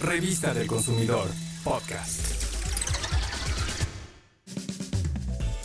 Revista del Consumidor, podcast.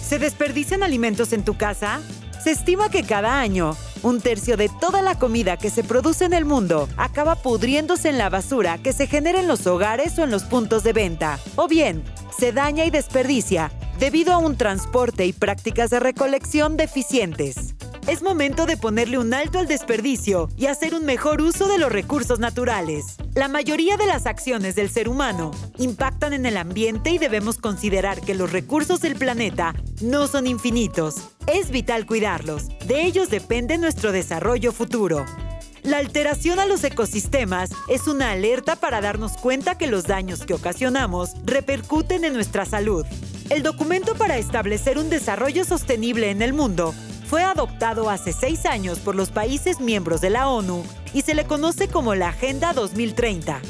¿Se desperdician alimentos en tu casa? Se estima que cada año, un tercio de toda la comida que se produce en el mundo acaba pudriéndose en la basura que se genera en los hogares o en los puntos de venta. O bien, se daña y desperdicia debido a un transporte y prácticas de recolección deficientes. Es momento de ponerle un alto al desperdicio y hacer un mejor uso de los recursos naturales. La mayoría de las acciones del ser humano impactan en el ambiente y debemos considerar que los recursos del planeta no son infinitos. Es vital cuidarlos. De ellos depende nuestro desarrollo futuro. La alteración a los ecosistemas es una alerta para darnos cuenta que los daños que ocasionamos repercuten en nuestra salud. El documento para establecer un desarrollo sostenible en el mundo fue adoptado hace seis años por los países miembros de la ONU y se le conoce como la Agenda 2030.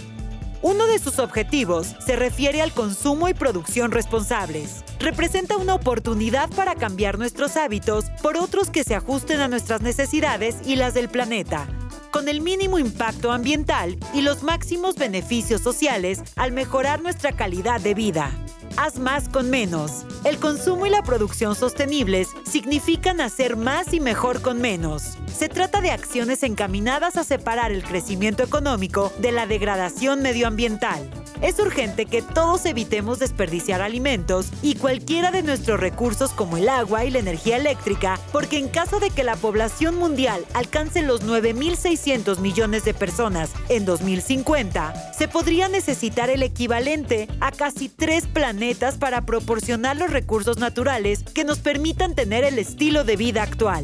Uno de sus objetivos se refiere al consumo y producción responsables. Representa una oportunidad para cambiar nuestros hábitos por otros que se ajusten a nuestras necesidades y las del planeta, con el mínimo impacto ambiental y los máximos beneficios sociales al mejorar nuestra calidad de vida. Haz más con menos. El consumo y la producción sostenibles significan hacer más y mejor con menos. Se trata de acciones encaminadas a separar el crecimiento económico de la degradación medioambiental. Es urgente que todos evitemos desperdiciar alimentos y cualquiera de nuestros recursos como el agua y la energía eléctrica, porque en caso de que la población mundial alcance los 9.600 millones de personas en 2050, se podría necesitar el equivalente a casi tres planetas para proporcionar los recursos naturales que nos permitan tener el estilo de vida actual.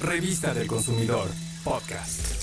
Revista del Consumidor, podcast.